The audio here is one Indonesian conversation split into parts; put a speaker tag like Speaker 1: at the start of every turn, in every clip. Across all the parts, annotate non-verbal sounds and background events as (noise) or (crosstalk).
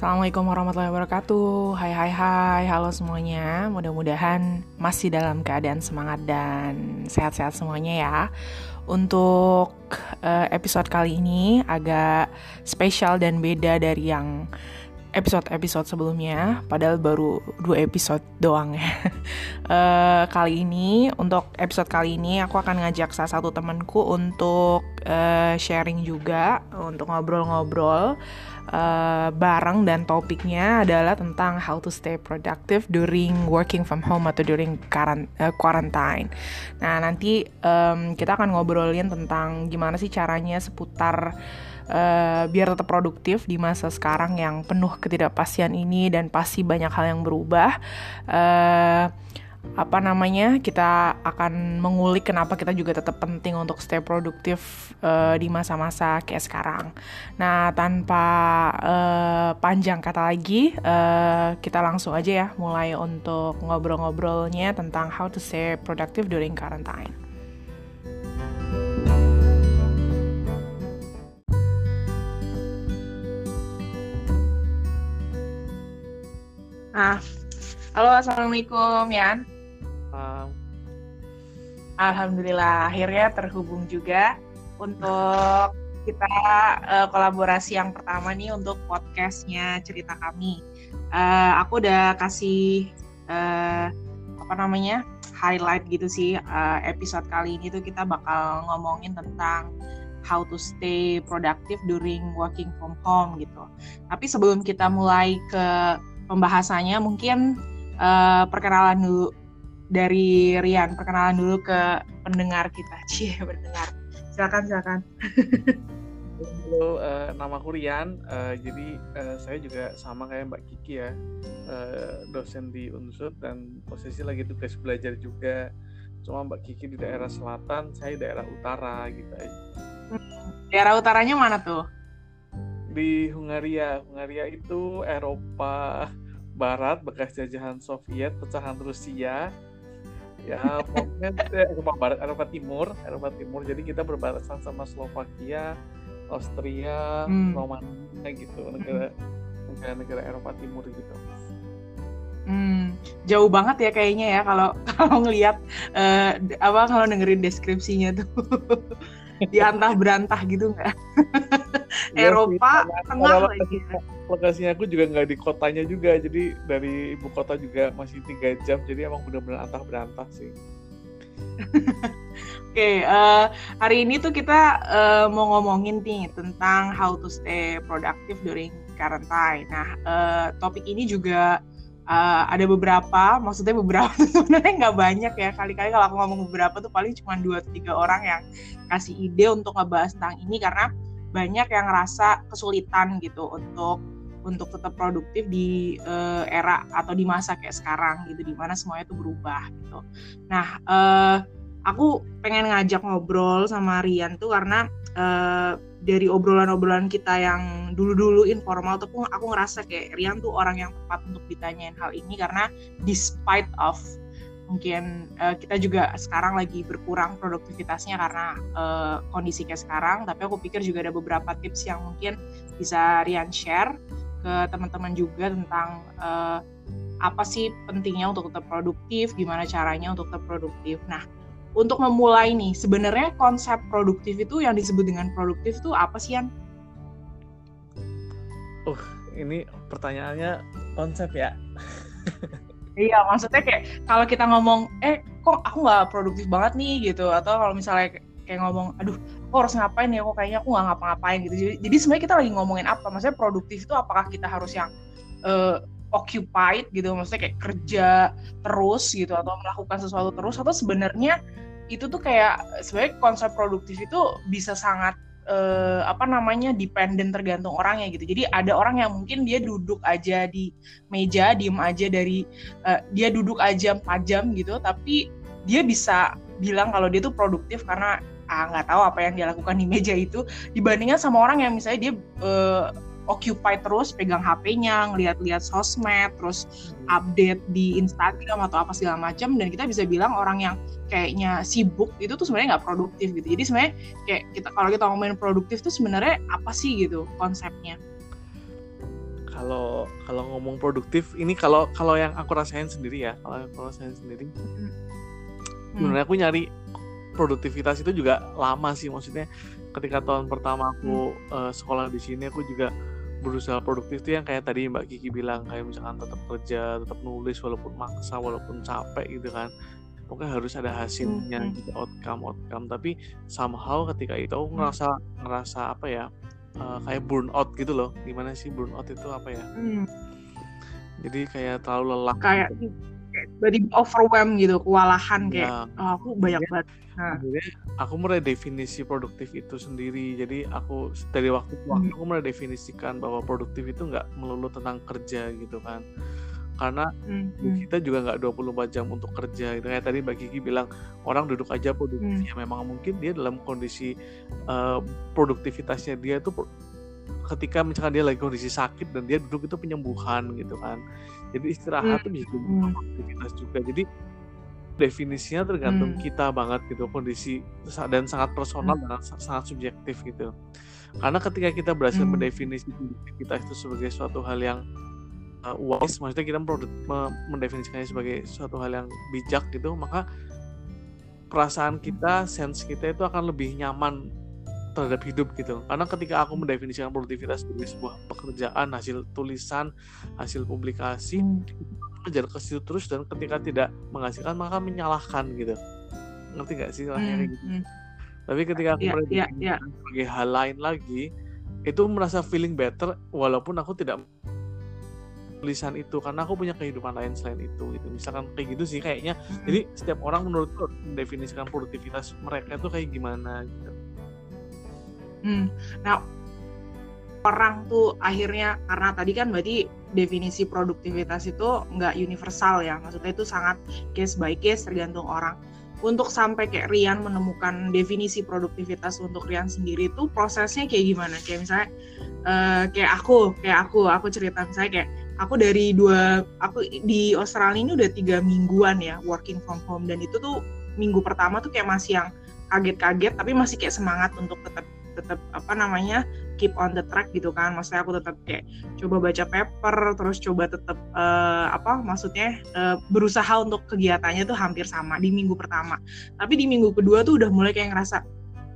Speaker 1: Assalamualaikum warahmatullahi wabarakatuh. Hai hai hai. Halo semuanya. Mudah-mudahan masih dalam keadaan semangat dan sehat-sehat semuanya ya. Untuk uh, episode kali ini agak spesial dan beda dari yang episode-episode sebelumnya, padahal baru dua episode doang ya. uh, (laughs) kali ini, untuk episode kali ini, aku akan ngajak salah satu temanku untuk uh, sharing juga, untuk ngobrol-ngobrol uh, bareng dan topiknya adalah tentang how to stay productive during working from home atau during quarantine. Nah, nanti um, kita akan ngobrolin tentang gimana sih caranya seputar uh, biar tetap produktif di masa sekarang yang penuh ketidakpastian ini dan pasti banyak hal yang berubah. Uh, apa namanya kita akan mengulik kenapa kita juga tetap penting untuk stay produktif uh, di masa-masa kayak sekarang. Nah tanpa uh, panjang kata lagi uh, kita langsung aja ya mulai untuk ngobrol-ngobrolnya tentang how to stay productive during quarantine. Nah, halo assalamualaikum Yan. Um. Alhamdulillah akhirnya terhubung juga untuk (laughs) kita uh, kolaborasi yang pertama nih untuk podcastnya cerita kami. Uh, aku udah kasih uh, apa namanya highlight gitu sih uh, episode kali ini tuh kita bakal ngomongin tentang how to stay productive during working from home gitu. Tapi sebelum kita mulai ke pembahasannya mungkin uh, perkenalan dulu dari Rian perkenalan dulu ke pendengar kita (laughs) cie pendengar silakan silakan
Speaker 2: Halo, uh, nama aku Rian. Uh, jadi uh, saya juga sama kayak Mbak Kiki ya, uh, dosen di Unsur dan posisi lagi tugas belajar juga. Cuma Mbak Kiki di daerah selatan, saya di daerah utara gitu aja.
Speaker 1: Daerah utaranya mana tuh?
Speaker 2: Di Hungaria. Hungaria itu Eropa Barat bekas jajahan Soviet pecahan Rusia ya (laughs) pokoknya Eropa Barat Eropa Timur Eropa Timur jadi kita berbatasan sama Slovakia Austria hmm. Romania gitu negara negara-negara Eropa Timur gitu
Speaker 1: Hmm, jauh banget ya kayaknya ya kalau (laughs) kalau ngelihat uh, apa kalau dengerin deskripsinya tuh (laughs) diantah berantah gitu nggak? Ya, Eropa tengah lagi.
Speaker 2: Lokasinya aku juga nggak di kotanya juga, jadi dari ibu kota juga masih tiga jam, jadi emang benar-benar antah berantah sih. (laughs)
Speaker 1: Oke, okay, uh, eh, hari ini tuh kita uh, mau ngomongin nih tentang how to stay productive during quarantine. Nah, uh, topik ini juga uh, ada beberapa, maksudnya beberapa (laughs) sebenarnya nggak banyak ya. Kali-kali kalau aku ngomong beberapa tuh paling cuma dua atau tiga orang yang kasih ide untuk ngebahas tentang ini karena banyak yang ngerasa kesulitan gitu untuk untuk tetap produktif di uh, era atau di masa kayak sekarang gitu di mana semuanya itu berubah gitu. Nah, uh, aku pengen ngajak ngobrol sama Rian tuh karena uh, dari obrolan-obrolan kita yang dulu-dulu informal tuh aku ngerasa kayak Rian tuh orang yang tepat untuk ditanyain hal ini karena despite of mungkin uh, kita juga sekarang lagi berkurang produktivitasnya karena uh, kondisi kayak sekarang tapi aku pikir juga ada beberapa tips yang mungkin bisa Rian share ke teman-teman juga tentang uh, apa sih pentingnya untuk tetap produktif gimana caranya untuk tetap produktif nah untuk memulai nih, sebenarnya konsep produktif itu yang disebut dengan produktif itu apa sih, Yan?
Speaker 2: Uh, ini pertanyaannya konsep ya. (laughs)
Speaker 1: iya, maksudnya kayak kalau kita ngomong, eh kok aku nggak produktif banget nih gitu, atau kalau misalnya kayak ngomong, aduh, kok harus ngapain ya, kok kayaknya aku nggak ngapa-ngapain gitu. Jadi, jadi sebenarnya kita lagi ngomongin apa? Maksudnya produktif itu apakah kita harus yang uh, occupied gitu, maksudnya kayak kerja terus gitu, atau melakukan sesuatu terus, atau sebenarnya itu tuh kayak sebenarnya konsep produktif itu bisa sangat uh, apa namanya dependen tergantung orangnya gitu. Jadi ada orang yang mungkin dia duduk aja di meja, diem aja dari uh, dia duduk aja 4 jam gitu, tapi dia bisa bilang kalau dia tuh produktif karena ah nggak tahu apa yang dia lakukan di meja itu dibandingkan sama orang yang misalnya dia uh, occupy terus pegang HP-nya, ngeliat-liat sosmed, terus update di Instagram atau apa segala macam dan kita bisa bilang orang yang kayaknya sibuk itu tuh sebenarnya nggak produktif gitu. Jadi sebenarnya kayak kita kalau kita ngomongin produktif tuh sebenarnya apa sih gitu konsepnya?
Speaker 2: kalau kalau ngomong produktif ini kalau kalau yang aku rasain sendiri ya kalau aku rasain sendiri hmm. sebenarnya aku nyari produktivitas itu juga lama sih maksudnya ketika tahun pertama aku hmm. uh, sekolah di sini aku juga berusaha produktif itu yang kayak tadi Mbak Kiki bilang kayak misalkan tetap kerja, tetap nulis walaupun maksa, walaupun capek gitu kan. Pokoknya harus ada hasilnya hmm. gitu, outcome outcome. Tapi somehow ketika itu aku ngerasa ngerasa apa ya uh, kayak burnout gitu loh. Gimana sih burnout itu apa ya? Hmm. Jadi kayak terlalu lelah.
Speaker 1: Kayak gitu berarti overwhelm gitu kewalahan kayak ya. oh, aku banyak banget
Speaker 2: nah. aku mulai definisi produktif itu sendiri jadi aku dari waktu ke waktu hmm. aku mulai definisikan bahwa produktif itu nggak melulu tentang kerja gitu kan karena hmm. hmm. kita juga nggak 24 jam untuk kerja gitu kayak tadi Mbak Kiki bilang orang duduk aja produktif hmm. ya memang mungkin dia dalam kondisi uh, produktivitasnya dia itu ketika misalkan dia lagi kondisi sakit dan dia duduk itu penyembuhan gitu kan jadi istirahat hmm. itu bisa hmm. aktivitas juga jadi definisinya tergantung hmm. kita banget gitu kondisi dan sangat personal hmm. dan sangat subjektif gitu karena ketika kita berhasil hmm. mendefinisi kita itu sebagai suatu hal yang uh, wise maksudnya kita mendefinisikannya sebagai suatu hal yang bijak gitu maka perasaan kita sense kita itu akan lebih nyaman terhadap hidup gitu. Karena ketika aku mendefinisikan produktivitas sebagai sebuah pekerjaan hasil tulisan hasil publikasi mengejar ke situ terus dan ketika tidak menghasilkan maka menyalahkan gitu. Ngerti gak sih lah hmm, gitu? hmm. tapi ketika aku yeah, mendefinisikan yeah, yeah. sebagai hal lain lagi itu merasa feeling better walaupun aku tidak tulisan itu karena aku punya kehidupan lain selain itu gitu. Misalkan kayak gitu sih kayaknya. Hmm. jadi setiap orang menurutku mendefinisikan produktivitas mereka itu kayak gimana gitu
Speaker 1: Hmm. Nah, orang tuh akhirnya karena tadi kan berarti definisi produktivitas itu nggak universal ya, maksudnya itu sangat case by case tergantung orang. Untuk sampai kayak Rian menemukan definisi produktivitas untuk Rian sendiri itu prosesnya kayak gimana? Kayak misalnya uh, kayak aku, kayak aku, aku cerita misalnya kayak aku dari dua, aku di Australia ini udah tiga mingguan ya working from home dan itu tuh minggu pertama tuh kayak masih yang kaget-kaget tapi masih kayak semangat untuk tetap tetap apa namanya keep on the track gitu kan. Maksudnya aku tetap kayak coba baca paper terus coba tetap uh, apa maksudnya uh, berusaha untuk kegiatannya tuh hampir sama di minggu pertama. Tapi di minggu kedua tuh udah mulai kayak ngerasa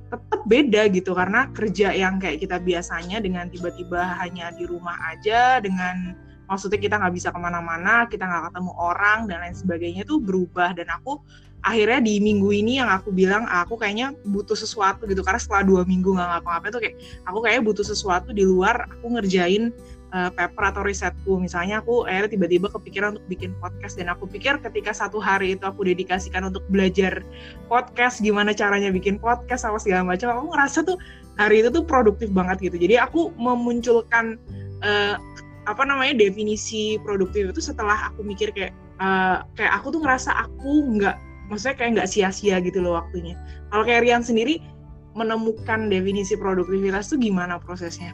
Speaker 1: tetap beda gitu karena kerja yang kayak kita biasanya dengan tiba-tiba hanya di rumah aja dengan maksudnya kita nggak bisa ke mana-mana kita nggak ketemu orang dan lain sebagainya tuh berubah. Dan aku akhirnya di minggu ini yang aku bilang aku kayaknya butuh sesuatu gitu. Karena setelah dua minggu nggak ngapa-ngapain tuh kayak aku kayaknya butuh sesuatu di luar aku ngerjain uh, paper atau risetku. Misalnya aku akhirnya tiba-tiba kepikiran untuk bikin podcast dan aku pikir ketika satu hari itu aku dedikasikan untuk belajar podcast gimana caranya bikin podcast sama segala macam aku ngerasa tuh hari itu tuh produktif banget gitu. Jadi aku memunculkan uh, apa namanya definisi produktif itu setelah aku mikir kayak uh, kayak aku tuh ngerasa aku nggak maksudnya kayak nggak sia-sia gitu loh waktunya kalau kayak Rian sendiri menemukan definisi produktivitas itu gimana prosesnya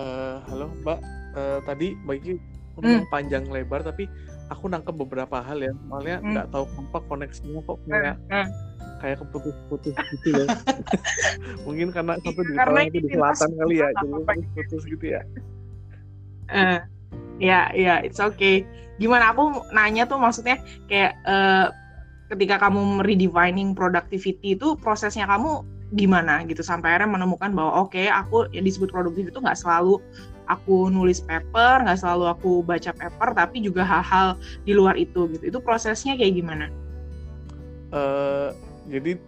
Speaker 2: uh, halo Mbak uh, tadi Iki hmm. panjang lebar tapi aku nangkep beberapa hal ya soalnya hmm. nggak hmm. tahu kenapa koneksinya kok kayak hmm. kayak keputus-putus gitu ya (laughs) mungkin karena satu di karena itu di selatan kali ya jadi putus-putus gitu ya
Speaker 1: uh, ya ya it's okay gimana aku nanya tuh maksudnya kayak uh, ketika kamu redefining productivity itu prosesnya kamu gimana gitu sampai akhirnya menemukan bahwa oke okay, aku yang disebut produktif itu nggak selalu aku nulis paper nggak selalu aku baca paper tapi juga hal-hal di luar itu gitu itu prosesnya kayak gimana?
Speaker 2: Uh, jadi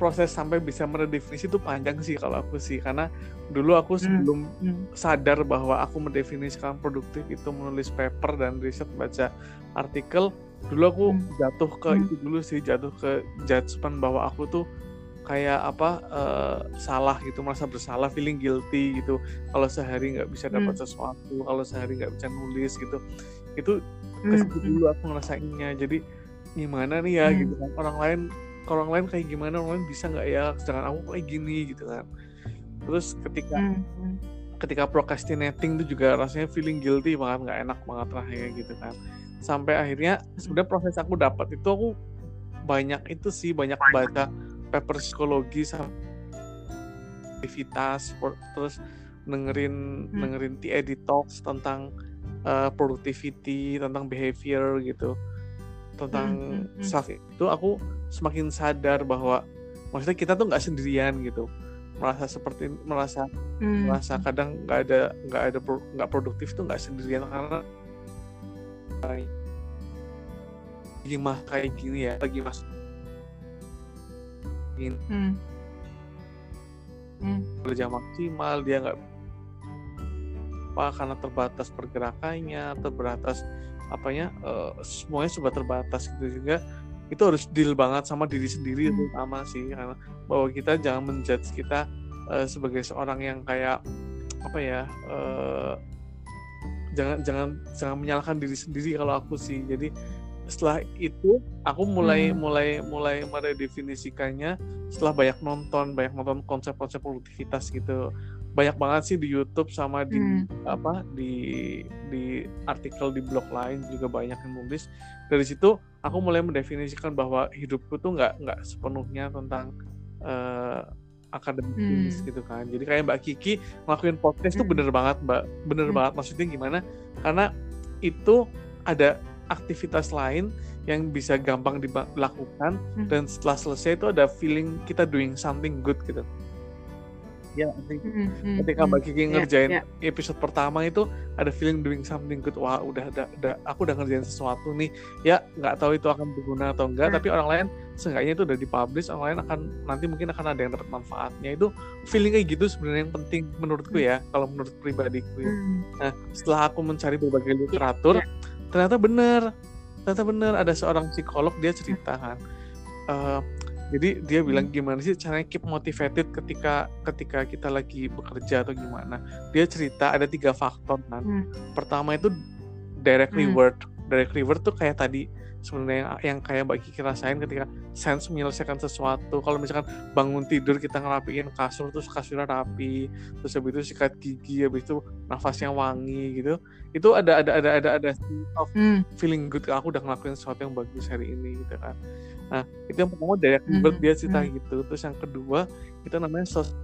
Speaker 2: proses sampai bisa meredefinisi itu panjang sih kalau aku sih karena dulu aku hmm, sebelum hmm. sadar bahwa aku mendefinisikan produktif itu menulis paper dan riset baca artikel dulu aku hmm. jatuh ke hmm. itu dulu sih jatuh ke judgement bahwa aku tuh kayak apa uh, salah gitu merasa bersalah feeling guilty gitu kalau sehari nggak bisa dapat hmm. sesuatu kalau sehari nggak bisa nulis gitu itu hmm. dulu aku ngerasainnya jadi gimana nih ya hmm. gitu kan orang lain orang lain kayak gimana orang lain bisa nggak ya sedangkan aku kayak gini gitu kan terus ketika mm -hmm. ketika procrastinating itu juga rasanya feeling guilty banget nggak enak banget rasanya gitu kan sampai akhirnya sebenarnya proses aku dapat itu aku banyak itu sih banyak baca paper psikologi sama aktivitas terus dengerin
Speaker 1: Hmm.
Speaker 2: dengerin TED Talks tentang uh, productivity, tentang behavior gitu, tentang
Speaker 1: Hmm, hmm, hmm.
Speaker 2: self itu aku semakin sadar bahwa maksudnya kita tuh nggak sendirian gitu, merasa seperti merasa
Speaker 1: Hmm.
Speaker 2: merasa kadang nggak ada nggak ada pro- nggak produktif tuh nggak sendirian karena lagi mah kayak gini ya lagi mas
Speaker 1: Hmm. Hmm.
Speaker 2: kerja maksimal dia nggak apa karena terbatas pergerakannya terbatas apanya eh, semuanya sudah terbatas gitu juga itu harus deal banget sama diri sendiri
Speaker 1: Hmm.
Speaker 2: terutama sih karena bahwa kita jangan menjudge kita eh, sebagai seorang yang kayak apa ya eh, jangan jangan jangan menyalahkan diri sendiri kalau aku sih jadi setelah itu aku mulai
Speaker 1: Hmm.
Speaker 2: mulai mulai meredefinisikannya setelah banyak nonton banyak nonton konsep-konsep produktivitas gitu banyak banget sih di YouTube sama di
Speaker 1: Hmm.
Speaker 2: apa di di artikel di blog lain juga banyak yang nulis dari situ aku mulai mendefinisikan bahwa hidupku tuh nggak nggak sepenuhnya tentang eh, akademis
Speaker 1: Hmm.
Speaker 2: gitu kan jadi kayak Mbak Kiki ngelakuin podcast tuh
Speaker 1: Hmm.
Speaker 2: bener banget Mbak bener
Speaker 1: Hmm.
Speaker 2: banget maksudnya gimana karena itu ada aktivitas lain yang bisa gampang dilakukan
Speaker 1: Hmm.
Speaker 2: dan setelah selesai itu ada feeling kita doing something good gitu ya
Speaker 1: Hmm. Hmm.
Speaker 2: ketika
Speaker 1: Hmm.
Speaker 2: Mbak Kiki
Speaker 1: Ya,
Speaker 2: ngerjain
Speaker 1: ya.
Speaker 2: episode pertama itu ada feeling doing something good wah udah ada udah aku udah ngerjain sesuatu nih ya nggak tahu itu akan berguna atau enggak
Speaker 1: Hmm.
Speaker 2: tapi orang lain seenggaknya itu udah dipublish orang lain akan nanti mungkin akan ada yang dapat manfaatnya itu feeling kayak gitu sebenarnya yang penting menurutku ya kalau menurut pribadiku ya.
Speaker 1: Hmm.
Speaker 2: Nah, setelah aku mencari berbagai literatur,
Speaker 1: ya.
Speaker 2: ternyata benar, ternyata benar ada seorang psikolog dia cerita kan. Eh, jadi dia bilang gimana sih caranya keep motivated ketika ketika kita lagi bekerja atau gimana. Dia cerita ada tiga faktor kan.
Speaker 1: Hmm.
Speaker 2: Pertama itu direct
Speaker 1: Hmm.
Speaker 2: reward. Direct reward tuh kayak tadi sebenarnya yang, yang kayak Mbak Kiki rasain ketika sense menyelesaikan sesuatu. Kalau misalkan bangun tidur kita ngerapiin kasur terus kasurnya rapi, terus habis itu sikat gigi, habis itu nafasnya wangi gitu. Itu ada ada ada ada ada of
Speaker 1: Hmm.
Speaker 2: feeling good aku udah ngelakuin sesuatu yang bagus hari ini gitu kan. Nah, itu yang pertama direct
Speaker 1: Hmm,
Speaker 2: reward dia cerita
Speaker 1: hmm.
Speaker 2: gitu. Terus yang kedua itu namanya sos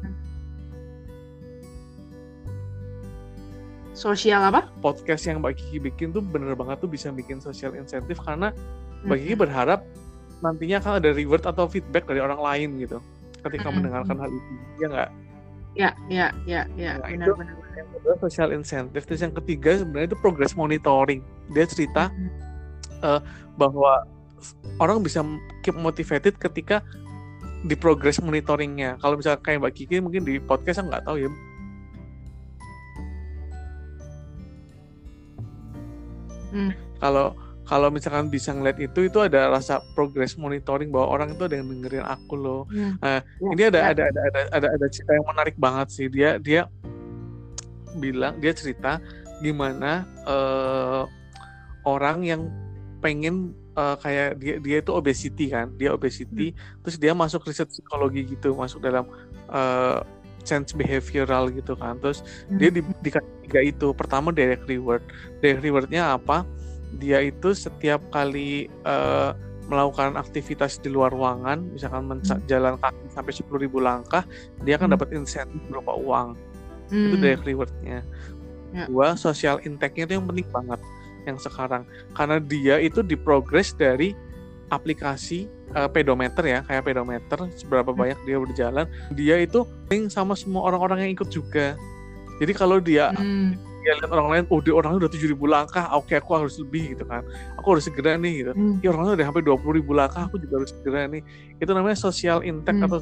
Speaker 1: Sosial apa?
Speaker 2: podcast yang Mbak Kiki bikin tuh bener banget tuh bisa bikin social insentif karena Mbak Kiki
Speaker 1: Hmm.
Speaker 2: berharap nantinya akan ada reward atau feedback dari orang lain gitu ketika
Speaker 1: Hmm,
Speaker 2: mendengarkan hal itu ya nggak
Speaker 1: Ya, ya, ya, ya,
Speaker 2: Nah,
Speaker 1: benar,
Speaker 2: itu-
Speaker 1: benar.
Speaker 2: yang kedua social incentive terus yang ketiga sebenarnya itu progress monitoring dia cerita
Speaker 1: Hmm.
Speaker 2: bahwa orang bisa keep motivated ketika di progress monitoringnya kalau misalnya kayak Mbak Kiki mungkin di podcast saya nggak tahu ya
Speaker 1: Hmm.
Speaker 2: kalau kalau misalkan bisa ngeliat itu itu ada rasa progress monitoring bahwa orang itu ada yang dengerin aku loh
Speaker 1: Hmm.
Speaker 2: Nah,
Speaker 1: Ya,
Speaker 2: ini ada,
Speaker 1: ya.
Speaker 2: ada ada ada ada ada cerita yang menarik banget sih dia dia bilang dia cerita gimana eh, orang yang pengen eh, kayak dia dia itu obesity kan dia obesity terus dia masuk riset psikologi gitu masuk dalam eh, change behavioral gitu kan terus dia di, dikasih tiga itu. Pertama direct reward. Direct rewardnya apa? Dia itu setiap kali eh, melakukan aktivitas di luar ruangan misalkan menca- jalan kaki sampai 10.000 langkah dia akan
Speaker 1: Hmm.
Speaker 2: dapat insentif berupa uang.
Speaker 1: Hmm.
Speaker 2: itu direct rewardnya.
Speaker 1: Ya.
Speaker 2: dua social impact-nya itu yang penting banget yang sekarang karena dia itu diprogres dari aplikasi eh, pedometer ya kayak pedometer seberapa
Speaker 1: Hmm.
Speaker 2: banyak dia berjalan dia itu link sama semua orang-orang yang ikut juga jadi kalau dia
Speaker 1: Hmm.
Speaker 2: dia lihat orang lain oh dia orangnya udah 7.000 langkah oke aku harus lebih gitu kan aku harus segera nih gitu
Speaker 1: Hmm.
Speaker 2: ya orangnya udah sampai 20.000 langkah aku juga harus segera nih itu namanya social impact
Speaker 1: Hmm.
Speaker 2: atau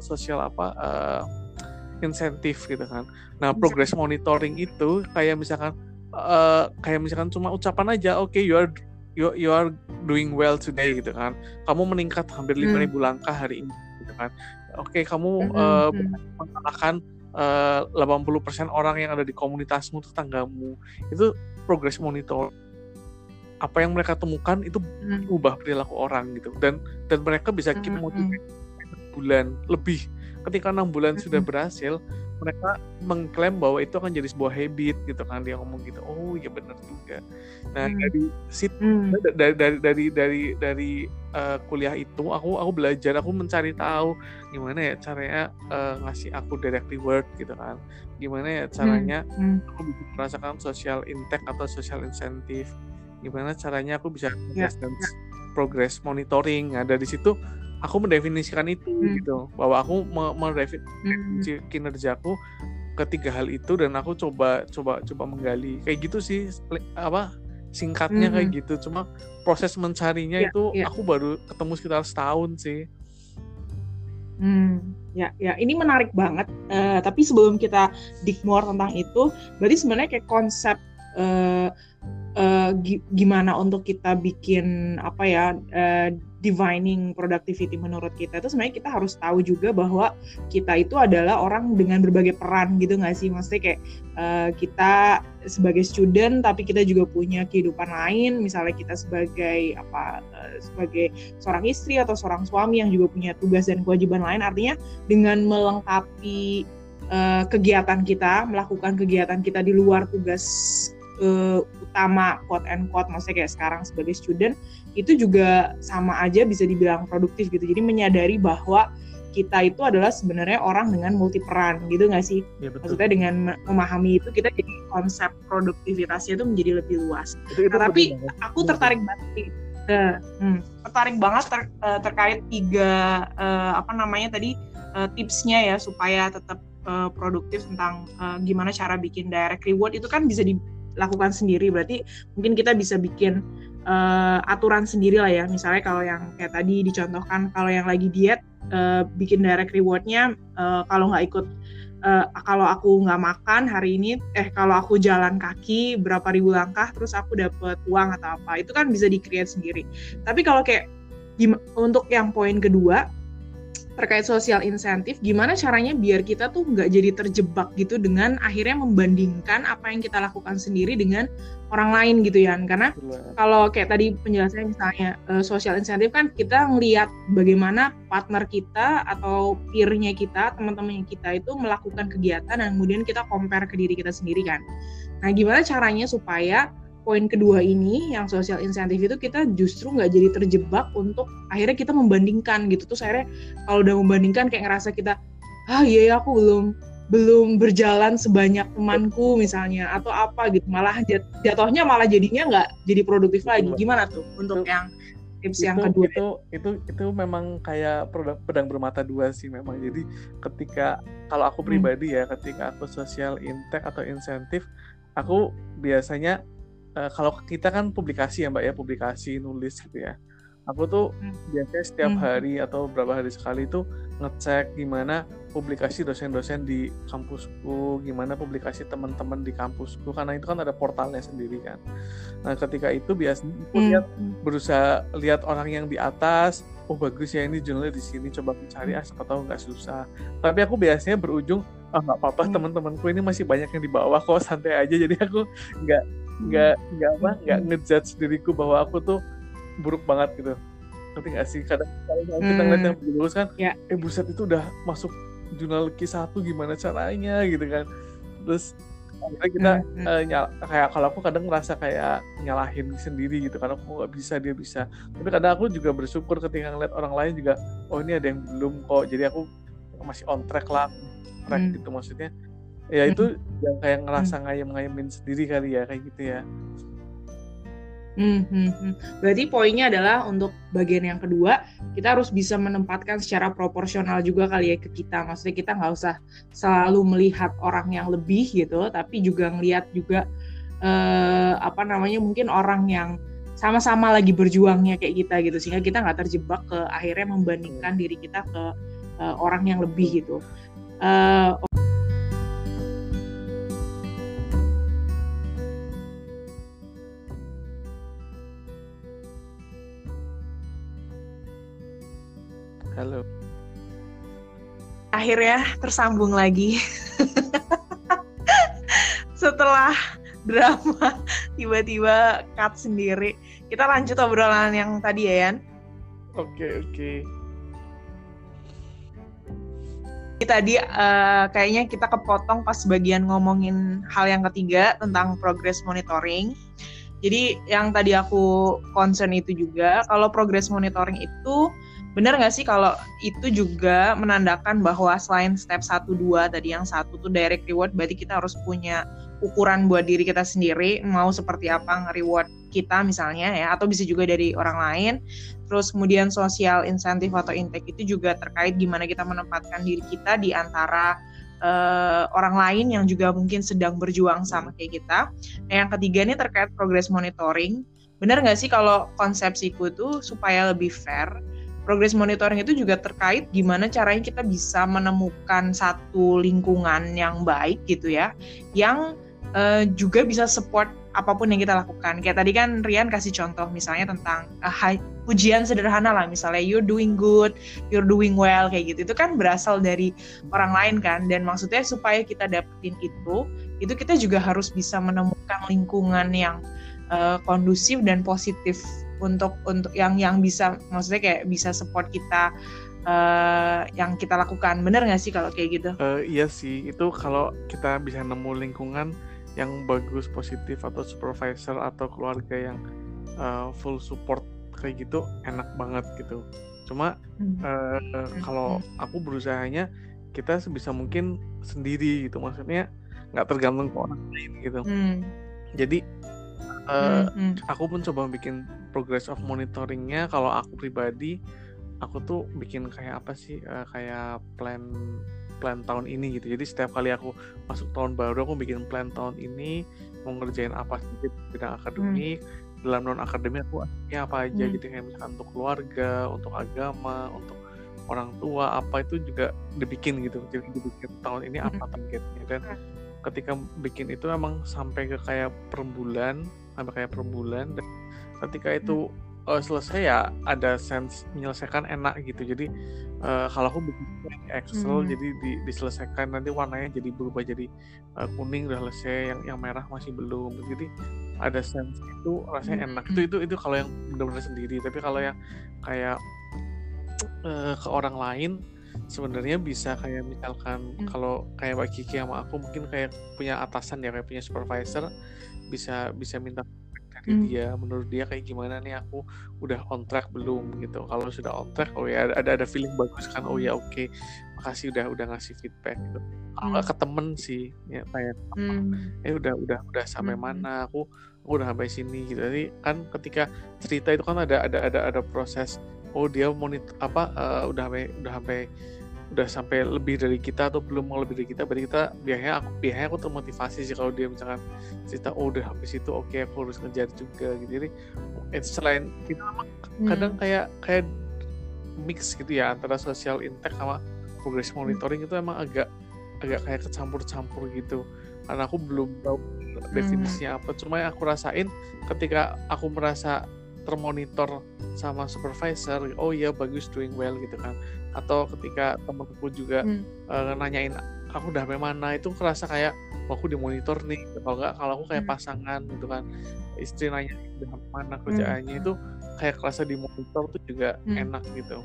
Speaker 2: sosial apa eh, insentif gitu kan nah progress monitoring itu kayak misalkan eh, kayak misalkan cuma ucapan aja oke you are you, you are doing well today gitu kan kamu meningkat hampir
Speaker 1: Hmm.
Speaker 2: 5.000 langkah hari ini gitu kan oke kamu
Speaker 1: Hmm, hmm.
Speaker 2: berhasil mengalahkan eh, 80% orang yang ada di komunitasmu tetanggamu itu progress monitor apa yang mereka temukan itu
Speaker 1: Hmm.
Speaker 2: ubah perilaku orang gitu dan dan mereka bisa keep
Speaker 1: Hmm,
Speaker 2: motivated bulan lebih ketika enam bulan sudah
Speaker 1: Hmm.
Speaker 2: berhasil mereka mengklaim bahwa itu akan jadi sebuah habit gitu kan dia ngomong gitu oh ya benar juga nah hmm. dari situ hmm. dari dari dari dari dari uh, kuliah itu aku aku belajar aku mencari tahu gimana ya caranya uh, ngasih aku direct reward gitu kan gimana ya caranya hmm. Hmm. aku bisa merasakan social intake atau social incentive gimana caranya aku bisa yeah. dan progress monitoring nah dari situ aku mendefinisikan itu hmm. gitu bahwa aku mendefinisi hmm. kinerjaku ketiga hal itu dan aku coba coba coba menggali kayak gitu sih apa singkatnya hmm. kayak gitu cuma proses mencarinya ya, itu ya. aku baru ketemu sekitar setahun sih
Speaker 1: Hmm, ya, ya, ini menarik banget. Uh, tapi sebelum kita dig more tentang itu, berarti sebenarnya kayak konsep uh, uh, gimana untuk kita bikin apa ya uh, divining productivity menurut kita. Itu sebenarnya kita harus tahu juga bahwa kita itu adalah orang dengan berbagai peran gitu nggak sih? Maksudnya kayak uh, kita sebagai student tapi kita juga punya kehidupan lain. Misalnya kita sebagai apa uh, sebagai seorang istri atau seorang suami yang juga punya tugas dan kewajiban lain. Artinya dengan melengkapi kegiatan kita melakukan kegiatan kita di luar tugas uh, utama quote and quote maksudnya kayak sekarang sebagai student itu juga sama aja bisa dibilang produktif gitu. Jadi menyadari bahwa kita itu adalah sebenarnya orang dengan multi peran gitu nggak sih? Ya, betul. maksudnya dengan memahami itu kita jadi konsep produktivitasnya itu menjadi lebih luas. Itu, itu nah, tapi aku tertarik banget uh, hmm, tertarik banget ter, uh, terkait tiga uh, apa namanya tadi uh, tipsnya ya supaya tetap uh, produktif tentang uh, gimana cara bikin direct reward. Itu kan bisa di lakukan sendiri. Berarti mungkin kita bisa bikin uh, aturan sendiri lah ya. Misalnya kalau yang kayak tadi dicontohkan kalau yang lagi diet uh, bikin direct rewardnya uh, kalau nggak ikut uh, kalau aku nggak makan hari ini eh kalau aku jalan kaki berapa ribu langkah terus aku dapat uang atau apa itu kan bisa di sendiri. Tapi kalau kayak untuk yang poin kedua terkait sosial insentif, gimana caranya biar kita tuh nggak jadi terjebak gitu dengan akhirnya membandingkan apa yang kita lakukan sendiri dengan orang lain gitu ya, karena kalau kayak tadi penjelasannya misalnya uh, sosial insentif kan kita ngelihat bagaimana partner kita atau peernya kita, teman-temannya kita itu melakukan kegiatan dan kemudian kita compare ke diri kita sendiri kan. Nah, gimana caranya supaya poin kedua ini yang sosial insentif itu kita justru nggak jadi terjebak untuk akhirnya kita membandingkan gitu. Tuh akhirnya kalau udah membandingkan kayak ngerasa kita ah iya ya aku belum belum berjalan sebanyak temanku misalnya atau apa gitu. Malah jatuhnya malah jadinya nggak jadi produktif lagi. Gimana tuh untuk itu, yang tips
Speaker 2: itu,
Speaker 1: yang kedua?
Speaker 2: itu itu itu memang kayak pedang bermata dua sih memang. Jadi ketika kalau aku hmm. pribadi hmm. ya ketika aku sosial intake atau insentif aku biasanya uh, kalau kita kan publikasi ya mbak ya publikasi nulis gitu ya aku tuh hmm. biasanya setiap hmm. hari atau beberapa hari sekali tuh ngecek gimana publikasi dosen-dosen di kampusku, gimana publikasi teman-teman di kampusku, karena itu kan ada portalnya sendiri kan. Nah ketika itu biasanya aku hmm. lihat berusaha lihat orang yang di atas, oh bagus ya ini jurnalnya di sini, coba mencari ah siapa tahu nggak susah. Tapi aku biasanya berujung ah nggak apa-apa hmm. teman-temanku ini masih banyak yang di bawah kok santai aja, jadi aku nggak nggak nggak apa nggak ngejudge diriku bahwa aku tuh buruk banget gitu. Tapi nggak sih? Kadang kalau kita hmm. ngeliat yang bagus kan yeah. eh buset itu udah masuk jurnal Q1 gimana caranya? gitu kan. Terus akhirnya kita hmm. uh, nyala, kayak kalau aku kadang ngerasa kayak nyalahin sendiri gitu karena aku nggak bisa dia bisa. Tapi kadang aku juga bersyukur ketika ngeliat orang lain juga oh ini ada yang belum kok. Jadi aku masih on track lah track hmm. gitu maksudnya ya itu yang kayak ngerasa ngayem-ngayemin sendiri kali ya kayak gitu ya
Speaker 1: Hmm, hmm, hmm. Berarti poinnya adalah untuk bagian yang kedua kita harus bisa menempatkan secara proporsional juga kali ya ke kita. Maksudnya kita nggak usah selalu melihat orang yang lebih gitu, tapi juga ngelihat juga eh, apa namanya mungkin orang yang sama-sama lagi berjuangnya kayak kita gitu sehingga kita nggak terjebak ke akhirnya membandingkan diri kita ke uh, orang yang lebih gitu. Uh, Akhirnya tersambung lagi. (laughs) Setelah drama tiba-tiba cut sendiri. Kita lanjut obrolan yang tadi ya, Yan.
Speaker 2: Oke, okay, oke. Okay.
Speaker 1: tadi uh, kayaknya kita kepotong pas bagian ngomongin hal yang ketiga tentang progress monitoring. Jadi yang tadi aku concern itu juga kalau progress monitoring itu benar nggak sih kalau itu juga menandakan bahwa selain step 1 2 tadi yang satu tuh direct reward berarti kita harus punya ukuran buat diri kita sendiri mau seperti apa reward kita misalnya ya atau bisa juga dari orang lain. Terus kemudian sosial insentif atau intake itu juga terkait gimana kita menempatkan diri kita di antara uh, orang lain yang juga mungkin sedang berjuang sama kayak kita. Nah, yang ketiga ini terkait progress monitoring. Benar nggak sih kalau konsepsiku itu supaya lebih fair progress monitoring itu juga terkait gimana caranya kita bisa menemukan satu lingkungan yang baik gitu ya, yang uh, juga bisa support apa pun yang kita lakukan. Kayak tadi kan Rian kasih contoh misalnya tentang uh, pujian sederhana lah, misalnya you're doing good, you're doing well kayak gitu. Itu kan berasal dari orang lain kan, dan maksudnya supaya kita dapetin itu, itu kita juga harus bisa menemukan lingkungan yang uh, kondusif dan positif untuk untuk yang yang bisa maksudnya kayak bisa support kita uh, yang kita lakukan bener nggak sih kalau kayak gitu?
Speaker 2: Uh, iya sih itu kalau kita bisa nemu lingkungan yang bagus positif atau supervisor atau keluarga yang uh, full support kayak gitu enak banget gitu. Cuma hmm. uh, kalau hmm. aku berusahanya kita sebisa mungkin sendiri gitu maksudnya nggak tergantung ke orang lain gitu. Hmm. Jadi uh, hmm. aku pun coba bikin progress of monitoringnya kalau aku pribadi aku tuh bikin kayak apa sih uh, kayak plan plan tahun ini gitu jadi setiap kali aku masuk tahun baru aku bikin plan tahun ini mau ngerjain apa sih di bidang akademik hmm. dalam non akademik aku ya apa aja hmm. gitu kayak misalkan untuk keluarga untuk agama untuk orang tua apa itu juga dibikin gitu jadi dibikin tahun ini apa hmm. targetnya dan hmm. ketika bikin itu emang sampai ke kayak per bulan sampai kayak per bulan dan ketika itu uh, selesai ya ada sense menyelesaikan enak gitu. Jadi uh, kalau aku bikin Excel hmm. jadi di, diselesaikan nanti warnanya jadi berubah jadi uh, kuning udah selesai yang yang merah masih belum. Jadi ada sense itu rasanya enak. Itu itu itu kalau yang benar-benar sendiri. Tapi kalau yang kayak uh, ke orang lain sebenarnya bisa kayak misalkan hmm. kalau kayak Mbak Kiki sama aku mungkin kayak punya atasan ya kayak punya supervisor bisa bisa minta dari hmm. dia menurut dia kayak gimana nih aku udah on track belum gitu kalau sudah on track oh ya ada ada feeling bagus kan oh ya oke okay. makasih udah udah ngasih feedback gitu kalau hmm. ke temen sih ya kayak hmm. eh udah udah udah sampai hmm. mana aku aku udah sampai sini gitu jadi kan ketika cerita itu kan ada ada ada ada proses oh dia monitor apa uh, udah sampai udah sampai udah sampai lebih dari kita atau belum mau lebih dari kita berarti kita biasanya aku biasanya aku termotivasi sih kalau dia misalkan cerita oh udah habis itu oke okay, aku harus ngejar juga gitu jadi selain kita memang hmm. kadang kayak kayak mix gitu ya antara social intake sama progress hmm. monitoring hmm. itu emang agak agak kayak kecampur-campur gitu karena aku belum tahu definisinya hmm. apa cuma yang aku rasain ketika aku merasa termonitor sama supervisor oh iya bagus doing well gitu kan atau ketika temanku juga hmm. uh, nanyain aku udah mana itu kerasa kayak oh, aku dimonitor nih kalau nggak kalau aku kayak hmm. pasangan gitu kan istri nanya udah mana hmm. kerjaannya hmm. itu kayak kerasa dimonitor tuh juga hmm. enak gitu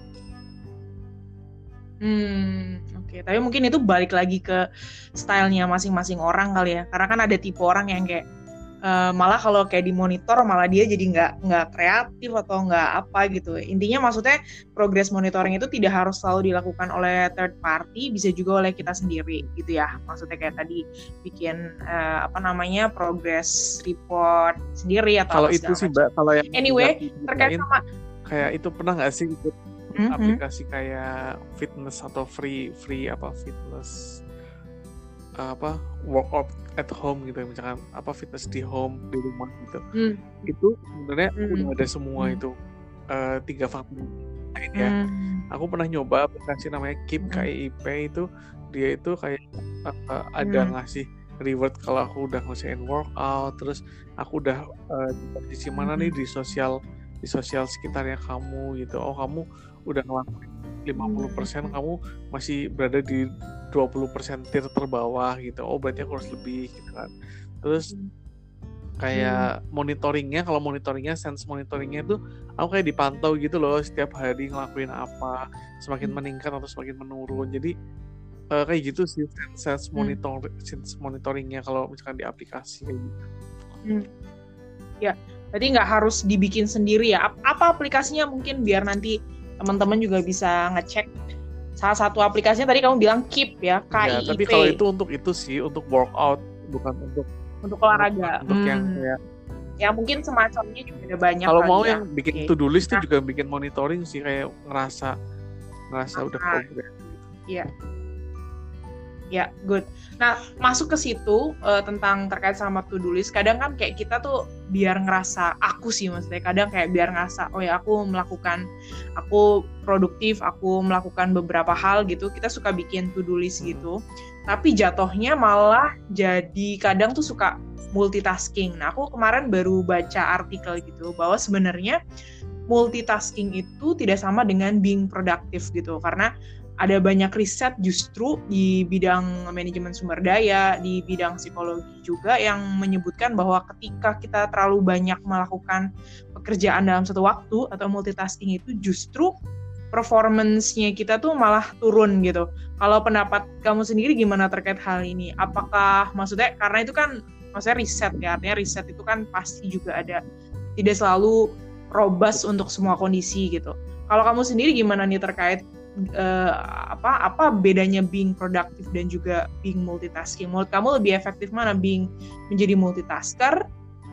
Speaker 1: Hmm, oke. Okay. Tapi mungkin itu balik lagi ke stylenya masing-masing orang kali ya. Karena kan ada tipe orang yang kayak uh, malah kalau kayak di monitor malah dia jadi nggak nggak kreatif atau nggak apa gitu. Intinya maksudnya progress monitoring itu tidak harus selalu dilakukan oleh third party bisa juga oleh kita sendiri gitu ya. Maksudnya kayak tadi bikin uh, apa namanya progress report sendiri atau
Speaker 2: kalau itu sih mbak kalau yang
Speaker 1: anyway terkait sama
Speaker 2: kayak itu pernah nggak sih ikut mm-hmm. aplikasi kayak fitness atau free free apa fitness apa workout at home gitu misalkan apa fitness di home di rumah gitu hmm. itu sebenarnya hmm. udah ada semua hmm. itu uh, tiga faktor ya hmm. aku pernah nyoba aplikasi namanya Keep hmm. KIP itu dia itu kayak uh, ada hmm. ngasih reward kalau aku udah ngasihin workout terus aku udah uh, di posisi mana hmm. nih di sosial di sosial sekitarnya kamu gitu oh kamu udah ngelakuin 50% hmm. kamu masih berada di 20% tier terbawah gitu oh berarti aku harus lebih gitu kan terus hmm. kayak hmm. monitoringnya kalau monitoringnya sense monitoringnya itu aku kayak dipantau gitu loh setiap hari ngelakuin apa semakin hmm. meningkat atau semakin menurun jadi uh, kayak gitu sih sense monitor hmm. sense monitoringnya kalau misalkan di aplikasi kayak gitu.
Speaker 1: Hmm. Ya, jadi nggak harus dibikin sendiri ya. Apa aplikasinya mungkin biar nanti teman-teman juga bisa ngecek. Salah satu aplikasinya tadi kamu bilang Keep ya, K I
Speaker 2: Ya, tapi kalau itu untuk itu sih untuk workout bukan untuk
Speaker 1: untuk olahraga.
Speaker 2: Untuk hmm. yang kayak
Speaker 1: ya mungkin semacamnya juga ada banyak
Speaker 2: kalau mau ya. yang bikin okay. to do list nah. juga bikin monitoring sih kayak ngerasa ngerasa nah, udah progress
Speaker 1: iya Ya, good. Nah, masuk ke situ uh, tentang terkait sama to do list. Kadang kan kayak kita tuh biar ngerasa aku sih maksudnya. Kadang kayak biar ngerasa oh ya aku melakukan aku produktif, aku melakukan beberapa hal gitu. Kita suka bikin to do list hmm. gitu. Tapi jatuhnya malah jadi kadang tuh suka multitasking. Nah, aku kemarin baru baca artikel gitu bahwa sebenarnya multitasking itu tidak sama dengan being produktif gitu. Karena ada banyak riset justru di bidang manajemen sumber daya, di bidang psikologi juga yang menyebutkan bahwa ketika kita terlalu banyak melakukan pekerjaan dalam satu waktu atau multitasking itu justru performance-nya kita tuh malah turun gitu. Kalau pendapat kamu sendiri gimana terkait hal ini? Apakah maksudnya karena itu kan maksudnya riset ya, artinya riset itu kan pasti juga ada tidak selalu robust untuk semua kondisi gitu. Kalau kamu sendiri gimana nih terkait uh, apa apa bedanya being produktif dan juga being multitasking? Menurut kamu lebih efektif mana being menjadi multitasker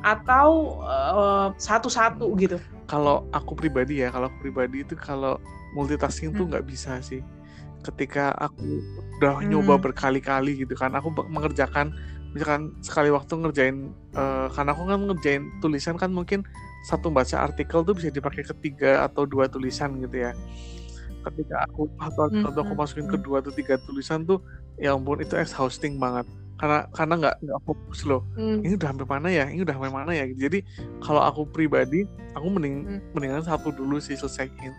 Speaker 1: atau uh, satu-satu gitu?
Speaker 2: Kalau aku pribadi ya, kalau aku pribadi itu kalau multitasking hmm. tuh nggak bisa sih. Ketika aku udah hmm. nyoba berkali-kali gitu kan, aku mengerjakan misalkan sekali waktu ngerjain uh, karena aku kan ngerjain tulisan kan mungkin satu baca artikel tuh bisa dipakai ketiga atau dua tulisan gitu ya ketika aku atau, hmm, atau aku masukin hmm. kedua atau tiga tulisan tuh ya ampun itu exhausting banget karena karena nggak nggak fokus loh hmm. ini udah sampai mana ya ini udah sampai mana ya jadi kalau aku pribadi aku mending hmm. mendingan satu dulu sih selesaiin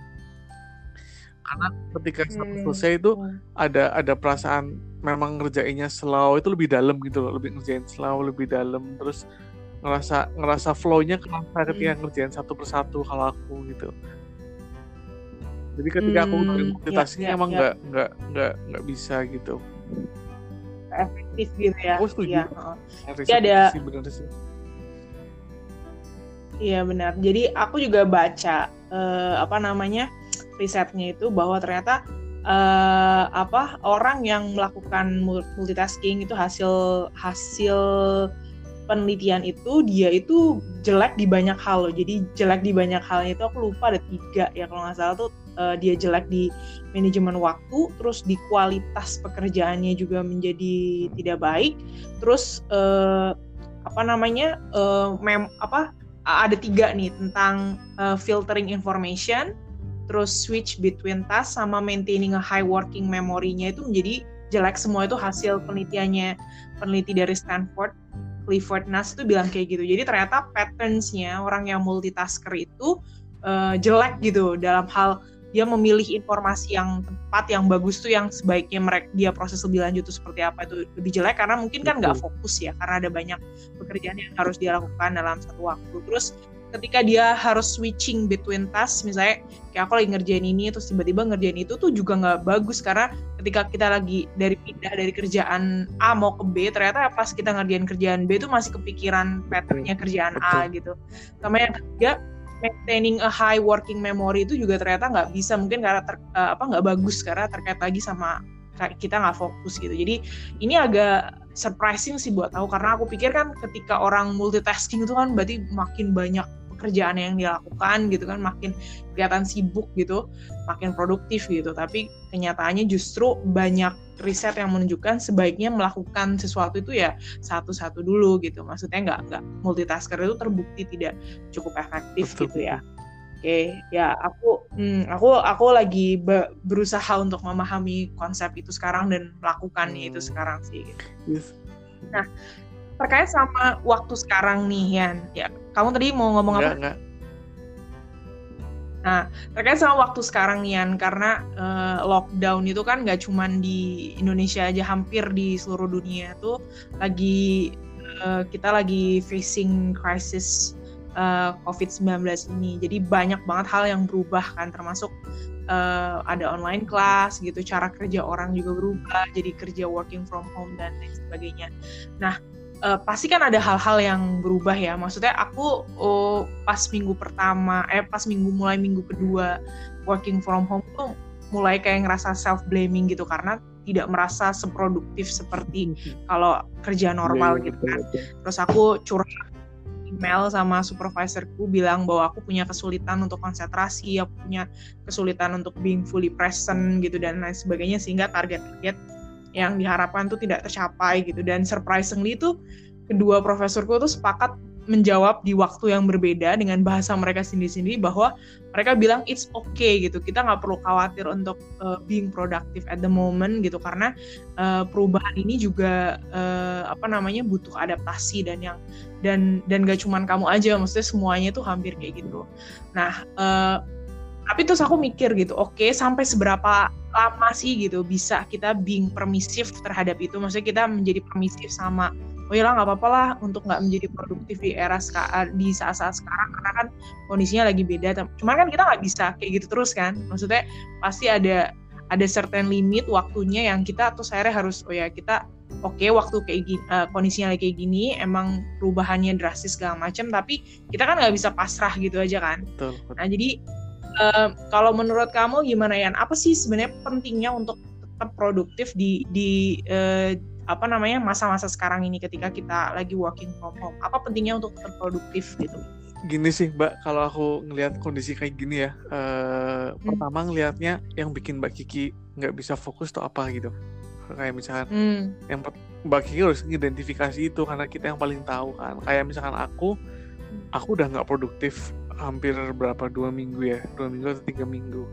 Speaker 2: karena ketika hmm. selesai itu hmm. ada ada perasaan memang ngerjainnya slow itu lebih dalam gitu loh lebih ngerjain slow lebih dalam terus ngerasa ngerasa flownya kerasa ketika hmm. ngerjain satu persatu kalau aku gitu jadi ketika hmm, aku multitasking ya, emang nggak ya. nggak nggak nggak bisa gitu
Speaker 1: efektif gitu ya
Speaker 2: aku setuju ya,
Speaker 1: ya ada Iya benar. Jadi aku juga baca uh, apa namanya risetnya itu bahwa ternyata uh, apa orang yang melakukan multitasking itu hasil hasil penelitian itu dia itu jelek di banyak hal loh. Jadi jelek di banyak hal itu aku lupa ada tiga ya kalau nggak salah tuh uh, dia jelek di manajemen waktu, terus di kualitas pekerjaannya juga menjadi tidak baik, terus uh, apa namanya uh, mem apa ada tiga nih tentang uh, filtering information, terus switch between task sama maintaining a high working memory-nya itu menjadi jelek semua itu hasil penelitiannya peneliti dari Stanford Clifford Nass itu bilang kayak gitu. Jadi ternyata patterns-nya orang yang multitasker itu uh, jelek gitu dalam hal dia memilih informasi yang tepat yang bagus tuh yang sebaiknya mereka dia proses lebih lanjut tuh seperti apa itu lebih jelek. Karena mungkin kan nggak fokus ya karena ada banyak pekerjaan yang harus dia lakukan dalam satu waktu. Terus ketika dia harus switching between task misalnya kayak aku lagi ngerjain ini terus tiba-tiba ngerjain itu tuh juga nggak bagus. Karena ketika kita lagi dari pindah dari kerjaan A mau ke B ternyata pas kita ngerjain kerjaan B itu masih kepikiran patternnya kerjaan A gitu. Sama yang ketiga maintaining a high working memory itu juga ternyata nggak bisa mungkin karena ter, uh, apa nggak bagus karena terkait lagi sama kita nggak fokus gitu. Jadi ini agak surprising sih buat tahu karena aku pikir kan ketika orang multitasking itu kan berarti makin banyak pekerjaan yang dilakukan gitu kan makin kelihatan sibuk gitu makin produktif gitu tapi kenyataannya justru banyak riset yang menunjukkan sebaiknya melakukan sesuatu itu ya satu-satu dulu gitu maksudnya nggak nggak multitasker itu terbukti tidak cukup efektif Betul. gitu ya Oke, ya aku, hmm, aku, aku lagi be berusaha untuk memahami konsep itu sekarang dan melakukannya hmm. itu sekarang sih. Gitu. Yes. Nah, terkait sama waktu sekarang nih Yan, ya kamu tadi mau ngomong enggak, apa? Enggak. Nah, terkait sama waktu sekarang nih Yan, karena uh, lockdown itu kan nggak cuma di Indonesia aja, hampir di seluruh dunia tuh lagi uh, kita lagi facing crisis uh, eh, COVID-19 ini. Jadi banyak banget hal yang berubah kan, termasuk uh, ada online class gitu cara kerja orang juga berubah jadi kerja working from home dan lain sebagainya nah uh, pasti kan ada hal-hal yang berubah ya maksudnya aku oh, pas minggu pertama eh pas minggu mulai minggu kedua working from home tuh mulai kayak ngerasa self blaming gitu karena tidak merasa seproduktif seperti hmm. kalau kerja normal yeah, gitu kan. Terus aku curhat email sama supervisorku bilang bahwa aku punya kesulitan untuk konsentrasi, aku punya kesulitan untuk being fully present gitu dan lain sebagainya sehingga target-target yang diharapkan tuh tidak tercapai gitu. Dan surprisingly itu kedua profesorku tuh sepakat menjawab di waktu yang berbeda dengan bahasa mereka sendiri-sendiri bahwa mereka bilang it's okay gitu. Kita nggak perlu khawatir untuk uh, being productive at the moment gitu. Karena uh, perubahan ini juga uh, apa namanya butuh adaptasi dan yang dan dan gak cuman kamu aja maksudnya semuanya tuh hampir kayak gitu. Nah uh, tapi terus aku mikir gitu oke okay, sampai seberapa lama sih gitu bisa kita being permisif terhadap itu? Maksudnya kita menjadi permisif sama oh ya lah nggak apa-apa lah untuk nggak menjadi produktif di era di saat-saat sekarang. Karena kan kondisinya lagi beda cuman kan kita nggak bisa kayak gitu terus kan? Maksudnya pasti ada ada certain limit waktunya yang kita atau saya harus oh ya kita oke okay, waktu kayak gini uh, kondisinya lagi kayak gini emang perubahannya drastis segala macam tapi kita kan nggak bisa pasrah gitu aja kan? Betul, betul. nah jadi uh, kalau menurut kamu gimana ya apa sih sebenarnya pentingnya untuk tetap produktif di di uh, apa namanya masa-masa sekarang ini ketika kita lagi working from home? Apa pentingnya untuk tetap produktif gitu?
Speaker 2: Gini sih mbak kalau aku ngelihat kondisi kayak gini ya uh, hmm. pertama ngelihatnya yang bikin mbak Kiki nggak bisa fokus tuh apa gitu. Kayak misalkan hmm. yang mbak Kiki harus identifikasi itu karena kita yang paling tahu kan. Kayak misalkan aku aku udah nggak produktif hampir berapa dua minggu ya dua minggu atau tiga minggu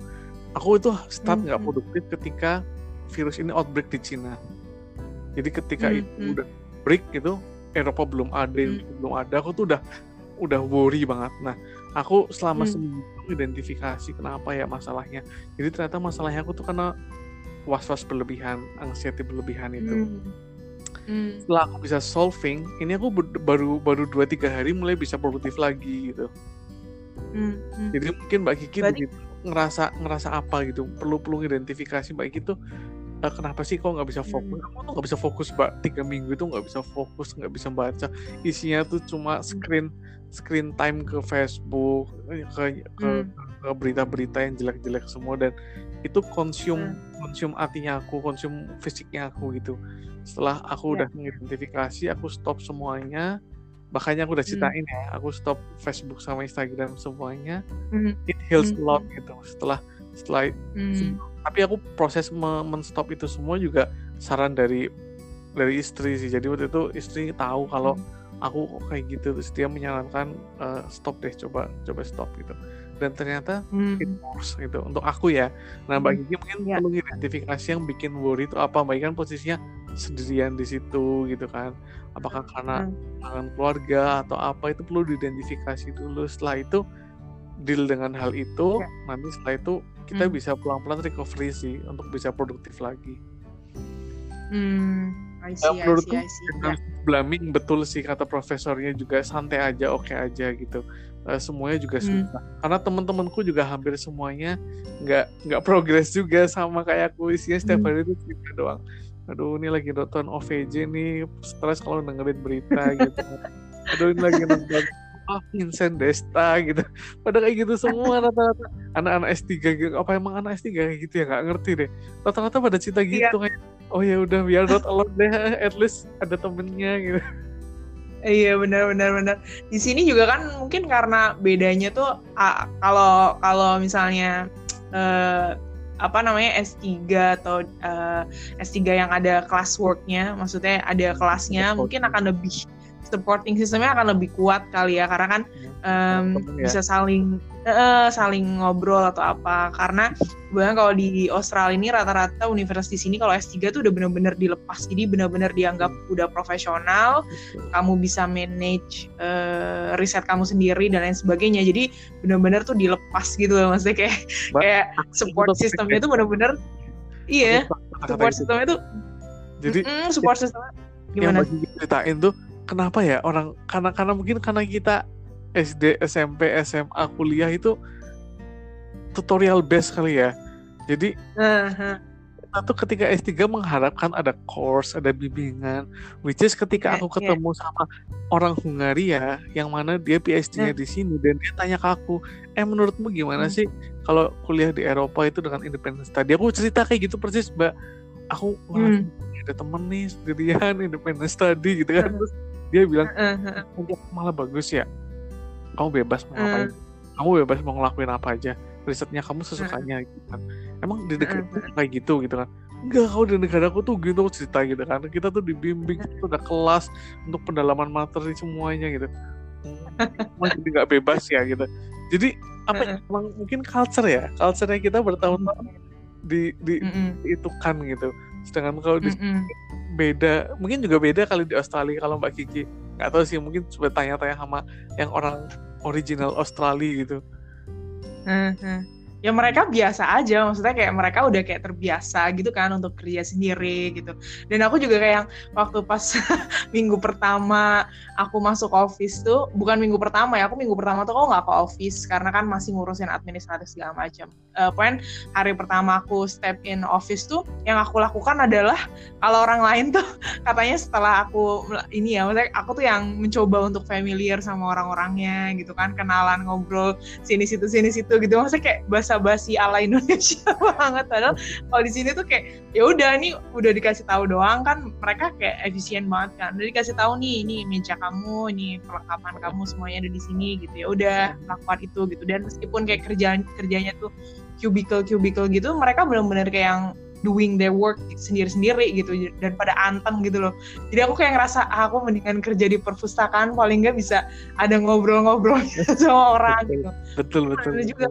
Speaker 2: aku itu start nggak hmm. produktif ketika virus ini outbreak di Cina jadi ketika hmm, itu udah break gitu Eropa belum ada hmm. belum ada aku tuh udah udah worry banget nah aku selama hmm. seminggu identifikasi kenapa ya masalahnya jadi ternyata masalahnya aku tuh karena was-was berlebihan anxiety berlebihan itu hmm. Hmm. setelah aku bisa solving ini aku baru baru dua tiga hari mulai bisa produktif lagi gitu hmm. Hmm. jadi mungkin mbak Kiki Berarti... ngerasa ngerasa apa gitu perlu perlu identifikasi mbak Kiki tuh uh, kenapa sih kok nggak bisa fokus hmm. kamu tuh nggak bisa fokus mbak tiga minggu itu nggak bisa fokus nggak bisa baca isinya tuh cuma hmm. screen screen time ke Facebook ke ke, hmm. ke berita-berita yang jelek-jelek semua dan itu konsum hmm. konsum hatinya aku konsum fisiknya aku gitu setelah aku yeah. udah mengidentifikasi aku stop semuanya makanya aku udah hmm. ceritain hmm. ya aku stop Facebook sama Instagram semuanya hmm. it heals hmm. a lot gitu setelah setelah hmm tapi aku proses menstop itu semua juga saran dari dari istri sih jadi waktu itu istri tahu kalau hmm. aku kayak gitu terus dia menyarankan uh, stop deh coba coba stop gitu dan ternyata hmm. it works gitu untuk aku ya nah mbak hmm. Gigi mungkin ya. perlu identifikasi yang bikin worry itu apa mbak Gigi kan posisinya sendirian di situ gitu kan apakah karena hmm. keluarga atau apa itu perlu diidentifikasi dulu setelah itu deal dengan hal itu ya. nanti setelah itu kita hmm. bisa pelan-pelan recovery sih untuk bisa produktif lagi.
Speaker 1: Hmm, I see, ya, menurutku I see, I see.
Speaker 2: blaming betul sih kata profesornya juga santai aja, oke okay aja gitu. Uh, semuanya juga hmm. susah. Karena teman-temanku juga hampir semuanya nggak nggak progres juga sama kayak aku isinya setiap hmm. hari itu cerita doang. Aduh ini lagi nonton OVJ nih, stres kalau dengerin berita gitu. Aduh ini lagi nonton oh Vincent Desta gitu pada kayak gitu semua rata-rata anak-anak S3 gitu apa emang anak S3 kayak gitu ya nggak ngerti deh rata-rata pada cita iya. gitu kayak oh ya udah biar not alone deh at least ada temennya gitu
Speaker 1: Iya benar benar benar. Di sini juga kan mungkin karena bedanya tuh kalau kalau misalnya uh, apa namanya S3 atau uh, S3 yang ada classworknya, maksudnya ada kelasnya, mungkin akan lebih supporting sistemnya akan lebih kuat kali ya karena kan um, ya. bisa saling uh, saling ngobrol atau apa. Karena kebetulan kalau di Australia ini rata-rata universitas di sini kalau S3 tuh udah bener-bener dilepas. Jadi bener-bener dianggap udah profesional kamu bisa manage uh, riset kamu sendiri dan lain sebagainya. Jadi bener-bener tuh dilepas gitu loh maksudnya kayak kayak support sistemnya tuh bener-bener iya support sistemnya tuh
Speaker 2: jadi mm -mm, support sistemnya gimana? yang ceritain tuh kenapa ya orang karena karena mungkin karena kita SD SMP SMA kuliah itu tutorial base kali ya jadi
Speaker 1: Uh-huh.
Speaker 2: kita tuh ketika S3 mengharapkan ada course, ada bimbingan, which is ketika
Speaker 1: Iya,
Speaker 2: aku
Speaker 1: iya.
Speaker 2: ketemu sama orang Hungaria yang mana dia PhD-nya
Speaker 1: Hmm.
Speaker 2: di sini dan dia tanya ke aku, eh menurutmu gimana
Speaker 1: Hmm.
Speaker 2: sih kalau kuliah di Eropa itu dengan independent study? Aku cerita kayak gitu persis, Mbak. Aku wah,
Speaker 1: Hmm.
Speaker 2: ada temen nih sendirian (laughs) independent study gitu kan.
Speaker 1: Hmm.
Speaker 2: Dia bilang. "Oh, malah bagus ya. Kamu bebas mau
Speaker 1: Hmm.
Speaker 2: ngapain. Kamu bebas mau ngelakuin apa aja. Risetnya kamu sesukanya gitu kan. Emang di negara
Speaker 1: Hmm.
Speaker 2: kayak gitu gitu kan. Enggak, kalau di negaraku tuh gitu cerita gitu kan. Kita tuh dibimbing, tuh ada kelas untuk pendalaman materi semuanya gitu. (laughs) Emang jadi nggak bebas ya gitu. Jadi apa ya, emang mungkin culture ya, culture-nya kita bertahun-tahun di di
Speaker 1: Mm-mm.
Speaker 2: diitukan gitu. Sedangkan kalau di. Beda mungkin juga beda kali di Australia kalau Mbak Kiki nggak tahu sih mungkin coba tanya-tanya sama yang orang original Australia gitu
Speaker 1: Uh-huh. Ya mereka biasa aja, maksudnya kayak mereka udah kayak terbiasa gitu kan untuk kerja sendiri gitu. Dan aku juga kayak yang waktu pas (laughs) minggu pertama aku masuk office tuh, bukan minggu pertama ya, aku minggu pertama tuh kok nggak ke office karena kan masih ngurusin administratif segala macam. Uh, poin hari pertama aku step in office tuh, yang aku lakukan adalah kalau orang lain tuh (laughs) katanya setelah aku ini ya, maksudnya aku tuh yang mencoba untuk familiar sama orang-orangnya gitu kan, kenalan ngobrol sini situ sini situ gitu maksudnya kayak basa-basi ala Indonesia (laughs) banget. Padahal kalau di sini tuh kayak ya udah nih udah dikasih tahu doang kan mereka kayak efisien banget kan. Udah dikasih tahu nih ini meja kamu ini perlengkapan kamu semuanya ada di sini gitu. Ya udah lakukan itu gitu. Dan meskipun kayak kerjaan kerjanya tuh cubicle cubicle gitu mereka benar-benar kayak yang doing their work sendiri-sendiri gitu dan pada anteng gitu loh. Jadi aku kayak ngerasa ah, aku mendingan kerja di perpustakaan paling nggak bisa ada ngobrol-ngobrol (laughs) sama orang gitu.
Speaker 2: betul betul
Speaker 1: juga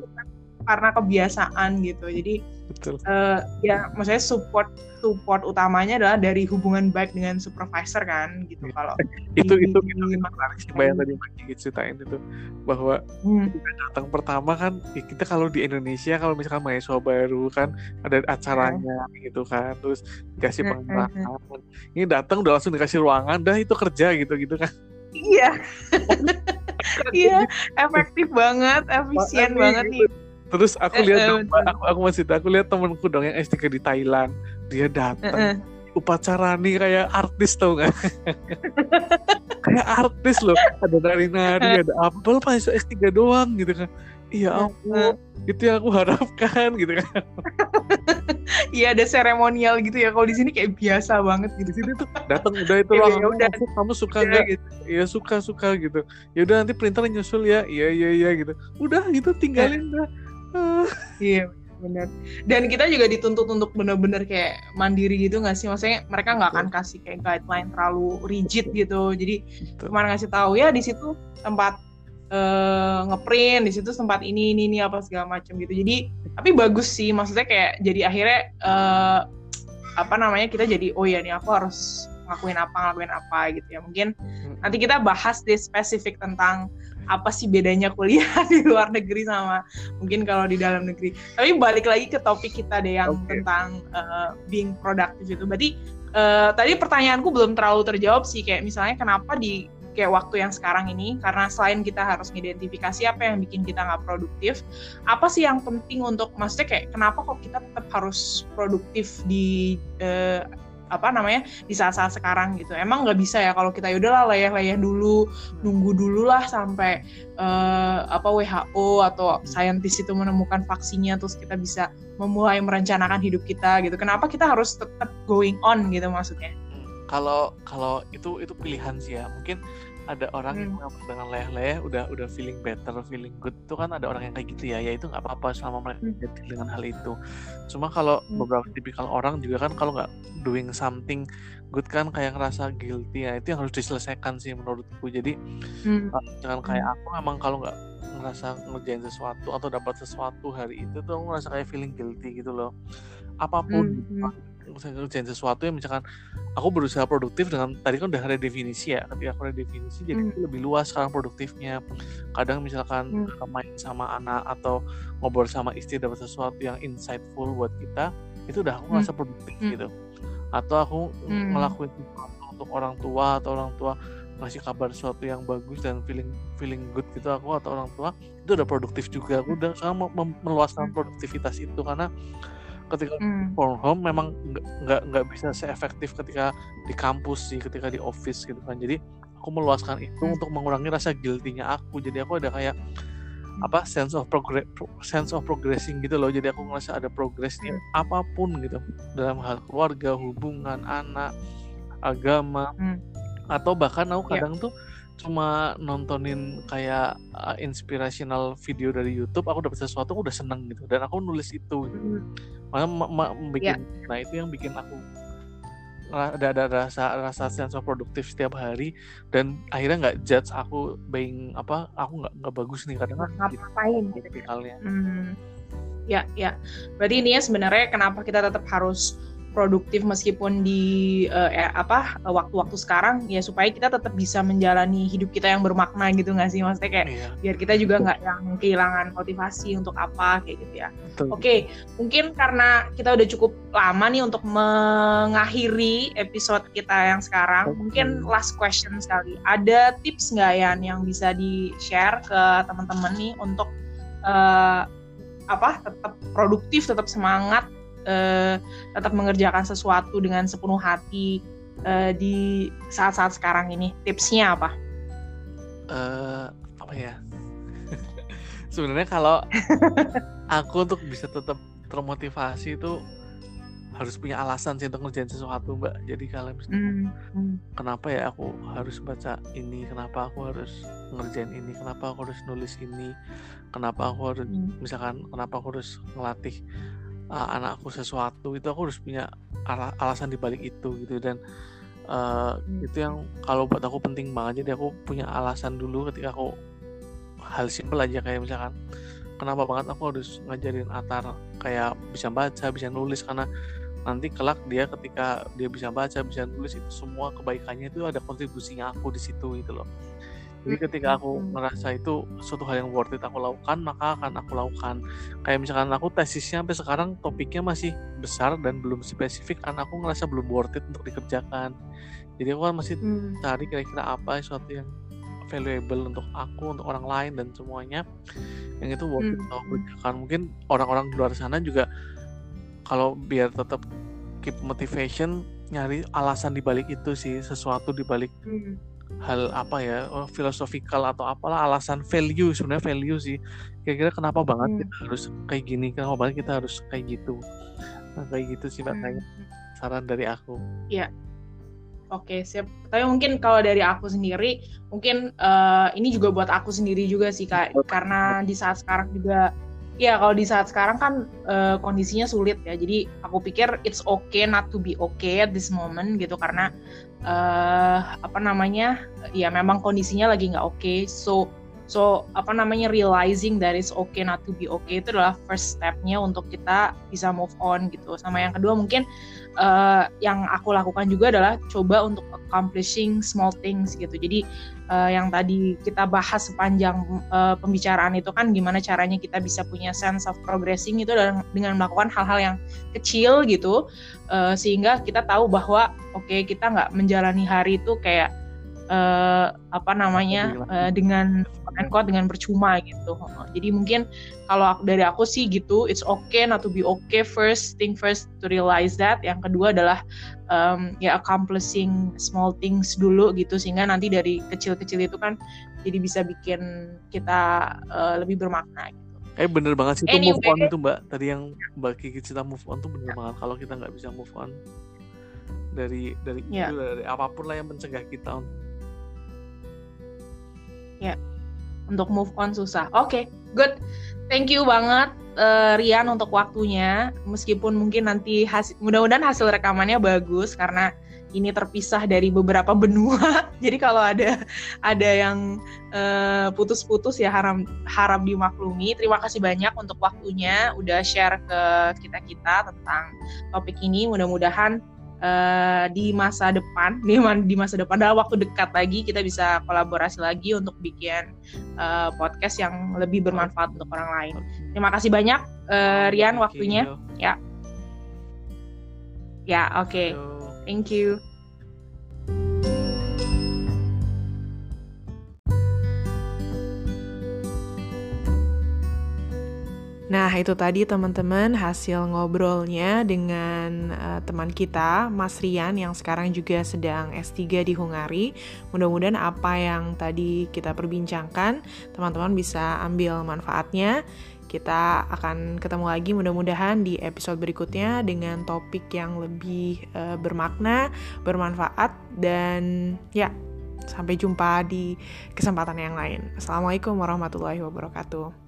Speaker 1: karena kebiasaan gitu. Jadi
Speaker 2: betul.
Speaker 1: eh, ya maksudnya support support utamanya adalah dari hubungan baik dengan supervisor kan gitu.
Speaker 2: Iya.
Speaker 1: kalau
Speaker 2: itu (laughs)
Speaker 1: di-
Speaker 2: itu itu
Speaker 1: di-
Speaker 2: menarik sih Mbak yang tadi Kiki ceritain itu bahwa
Speaker 1: Hmm,
Speaker 2: datang pertama kan ya kita kalau di Indonesia kalau misalkan mahasiswa baru kan ada acaranya gitu kan terus dikasih
Speaker 1: Hmm,
Speaker 2: pengarahan ini datang udah langsung dikasih ruangan dah itu kerja gitu gitu kan.
Speaker 1: Iya. (laughs) Iya efektif banget efisien banget
Speaker 2: gitu.
Speaker 1: nih
Speaker 2: terus aku
Speaker 1: Eh,
Speaker 2: lihat
Speaker 1: betul.
Speaker 2: aku, aku masih aku lihat temanku dong yang S3 di Thailand. Dia datang.
Speaker 1: Eh.
Speaker 2: upacara nih kayak artis tau gak (laughs) kayak artis loh. Ada nari-nari ada apa lo mahasiswa S3 doang gitu kan. Iya ampun itu yang aku harapkan gitu kan. (laughs)
Speaker 1: Iya ada seremonial gitu ya. Kalau di sini kayak biasa banget
Speaker 2: di
Speaker 1: gitu
Speaker 2: sini tuh datang udah itu (laughs)
Speaker 1: Ya,
Speaker 2: loh
Speaker 1: ya udah.
Speaker 2: kamu suka
Speaker 1: Iya,
Speaker 2: nggak?
Speaker 1: Gitu.
Speaker 2: ya suka suka gitu. Ya udah nanti printer nyusul ya. Iya iya iya gitu. Udah gitu tinggalin dah. Ah, (laughs)
Speaker 1: Iya benar. Dan kita juga dituntut untuk bener-bener kayak mandiri gitu nggak sih? Maksudnya mereka nggak akan kasih kayak guideline terlalu rigid gitu. Jadi cuma ngasih tahu ya di situ tempat eh, ngeprint, di situ tempat ini ini ini apa segala macam gitu. Jadi tapi bagus sih. Maksudnya kayak jadi akhirnya eh, apa namanya kita jadi oh ya nih aku harus ngelakuin apa ngelakuin apa gitu ya. Mungkin nanti kita bahas deh spesifik tentang apa sih bedanya kuliah (laughs) di luar negeri sama mungkin kalau di dalam negeri. Tapi balik lagi ke topik kita deh yang
Speaker 2: Oke.
Speaker 1: tentang uh, being productive itu. Berarti uh, tadi pertanyaanku belum terlalu terjawab sih kayak misalnya kenapa di kayak waktu yang sekarang ini karena selain kita harus mengidentifikasi apa yang bikin kita nggak produktif, apa sih yang penting untuk maksudnya kayak kenapa kok kita tetap harus produktif di uh, apa namanya di saat-saat sekarang gitu. Emang nggak bisa ya kalau kita yaudahlah layah-layah dulu, nunggu dulu lah sampai eh, apa WHO atau saintis itu menemukan vaksinnya terus kita bisa memulai merencanakan hidup kita gitu. Kenapa kita harus tetap going on gitu maksudnya?
Speaker 2: Hmm, kalau kalau itu itu pilihan sih ya mungkin ada orang yang
Speaker 1: Hmm.
Speaker 2: memang dengan leleh udah udah feeling better feeling good itu kan ada orang yang kayak gitu ya ya itu nggak apa-apa selama mereka
Speaker 1: Hmm.
Speaker 2: dengan hal itu cuma kalau
Speaker 1: Hmm.
Speaker 2: beberapa tipikal orang juga kan kalau nggak doing something good kan kayak ngerasa guilty ya itu yang harus diselesaikan sih menurutku jadi
Speaker 1: Hmm.
Speaker 2: jangan kayak aku emang kalau nggak ngerasa ngerjain sesuatu atau dapat sesuatu hari itu tuh aku ngerasa kayak feeling guilty gitu loh
Speaker 1: apa
Speaker 2: pun Hmm. Misalnya ngerjain sesuatu yang misalkan aku berusaha produktif dengan tadi kan udah ada definisi ya ketika aku ada definisi jadi
Speaker 1: Hmm.
Speaker 2: lebih luas sekarang produktifnya kadang misalkan
Speaker 1: Hmm.
Speaker 2: main sama anak atau ngobrol sama istri dapat sesuatu yang insightful buat kita itu udah aku
Speaker 1: Hmm.
Speaker 2: ngerasa produktif
Speaker 1: Hmm.
Speaker 2: gitu atau aku
Speaker 1: Hmm.
Speaker 2: ngelakuin sesuatu untuk orang tua atau orang tua ngasih kabar sesuatu yang bagus dan feeling feeling good gitu aku atau orang tua itu udah produktif juga aku udah sama meluaskan hmm. produktivitas itu karena ketika hmm. from home memang nggak nggak bisa seefektif ketika di kampus sih ketika di office gitu kan jadi aku meluaskan itu hmm. untuk mengurangi rasa guilty-nya aku jadi aku ada kayak hmm. apa sense of progress sense of progressing gitu loh jadi aku ngerasa ada progresnya hmm. apa pun gitu dalam hal keluarga hubungan anak agama hmm atau bahkan aku iya. kadang yeah. tuh cuma nontonin kayak uh, inspirational video dari YouTube aku dapat sesuatu aku udah seneng gitu dan aku nulis itu gitu. Mm. malah ma- bikin yeah. nah itu yang bikin aku ada ada rasa rasa sense of produktif setiap hari dan akhirnya nggak judge aku being apa aku nggak nggak bagus nih kadang
Speaker 1: kan ngapain gitu hmm. ya ya berarti ini ya sebenarnya kenapa kita tetap harus produktif meskipun di uh, eh, apa waktu-waktu sekarang ya supaya kita tetap bisa menjalani hidup kita yang bermakna gitu nggak sih maksudnya kayak iya. biar kita juga nggak yang kehilangan motivasi untuk apa kayak gitu ya. Oke, okay, mungkin karena kita udah cukup lama nih untuk mengakhiri episode kita yang sekarang, mungkin last question sekali. Ada tips nggak ya yang bisa di share ke teman-teman nih untuk uh, apa tetap produktif, tetap semangat uh, tetap mengerjakan sesuatu dengan sepenuh hati uh, di saat-saat sekarang ini tipsnya apa?
Speaker 2: Uh, apa ya? (laughs) Sebenarnya kalau (laughs) aku untuk bisa tetap termotivasi itu harus punya alasan sih untuk ngerjain sesuatu mbak jadi kalian bisa mm, mm. kenapa ya aku harus baca ini kenapa aku harus ngerjain ini kenapa aku harus nulis ini kenapa aku harus mm. misalkan kenapa aku harus ngelatih uh, anakku sesuatu itu aku harus punya al alasan dibalik itu gitu. Dan uh, itu yang kalau buat aku penting banget. Jadi aku punya alasan dulu ketika aku hal simpel aja kayak misalkan kenapa banget aku harus ngajarin Atar? Kayak bisa baca bisa nulis karena nanti kelak dia ketika dia bisa baca bisa nulis itu semua kebaikannya itu ada kontribusinya aku di situ gitu loh jadi ketika aku merasa itu suatu hal yang worth it aku lakukan maka akan aku lakukan. Kayak misalkan aku tesisnya sampai sekarang topiknya masih besar dan belum spesifik karena aku ngerasa belum worth it untuk dikerjakan. Jadi aku kan masih hmm. cari kira-kira apa sesuatu yang valuable untuk aku untuk orang lain dan semuanya yang itu worth it hmm. aku kerjakan. Mungkin orang-orang di luar sana juga kalau biar tetap keep motivation nyari alasan dibalik itu sih sesuatu dibalik hmm hal apa ya oh, filosofikal atau apalah alasan value sebenarnya value sih kira-kira kenapa banget hmm. kita harus kayak gini kenapa banget kita harus kayak gitu nah, kayak gitu sih makanya hmm. saran dari aku
Speaker 1: ya Oke, siap. Tapi mungkin kalau dari aku sendiri, mungkin uh, ini juga buat aku sendiri juga sih, Kak. Karena di saat sekarang juga ya kalau di saat sekarang kan uh, kondisinya sulit ya jadi aku pikir it's okay not to be okay at this moment gitu karena uh, apa namanya ya memang kondisinya lagi nggak oke okay. so so apa namanya realizing that it's okay not to be okay itu adalah first stepnya untuk kita bisa move on gitu. Sama yang kedua mungkin uh, yang aku lakukan juga adalah coba untuk accomplishing small things gitu. Jadi uh, yang tadi kita bahas sepanjang uh, pembicaraan itu kan gimana caranya kita bisa punya sense of progressing itu dengan, dengan melakukan hal-hal yang kecil gitu uh, sehingga kita tahu bahwa oke okay, kita nggak menjalani hari itu kayak uh, apa namanya uh, dengan quote dengan percuma gitu. Jadi mungkin kalau dari aku sih gitu, it's okay not to be okay first thing first to realize that. Yang kedua adalah um, ya accomplishing small things dulu gitu sehingga nanti dari kecil-kecil itu kan jadi bisa bikin kita uh, lebih bermakna gitu.
Speaker 2: Eh bener banget sih itu anyway, move on itu mbak tadi yang mbak Kiki cerita move on tuh bener yeah. banget kalau kita nggak bisa move on dari dari yeah. itu dari apa pun lah yang mencegah kita
Speaker 1: ya untuk move on susah. Oke okay, good. Thank you banget uh, Rian untuk waktunya. Meskipun mungkin nanti hasil mudah-mudahan hasil rekamannya bagus karena ini terpisah dari beberapa benua. (laughs) Jadi kalau ada ada yang uh, putus-putus ya harap harap dimaklumi. Terima kasih banyak untuk waktunya. Udah share ke kita kita tentang topik ini. Mudah-mudahan uh, di masa depan (laughs) di, di masa depan dalam waktu dekat lagi kita bisa kolaborasi lagi untuk bikin uh, podcast yang lebih bermanfaat untuk orang lain. Terima kasih banyak uh, Rian waktunya. Ya. Ya, oke. Okay. Thank you.
Speaker 3: Nah, itu tadi teman-teman hasil ngobrolnya dengan uh, teman kita, Mas Rian yang sekarang juga sedang S3 di Hungari. Mudah-mudahan apa yang tadi kita perbincangkan, teman-teman bisa ambil manfaatnya. Kita akan ketemu lagi mudah-mudahan di episode berikutnya dengan topik yang lebih uh, bermakna, bermanfaat dan ya sampai jumpa di kesempatan yang lain. Assalamualaikum warahmatullahi wabarakatuh.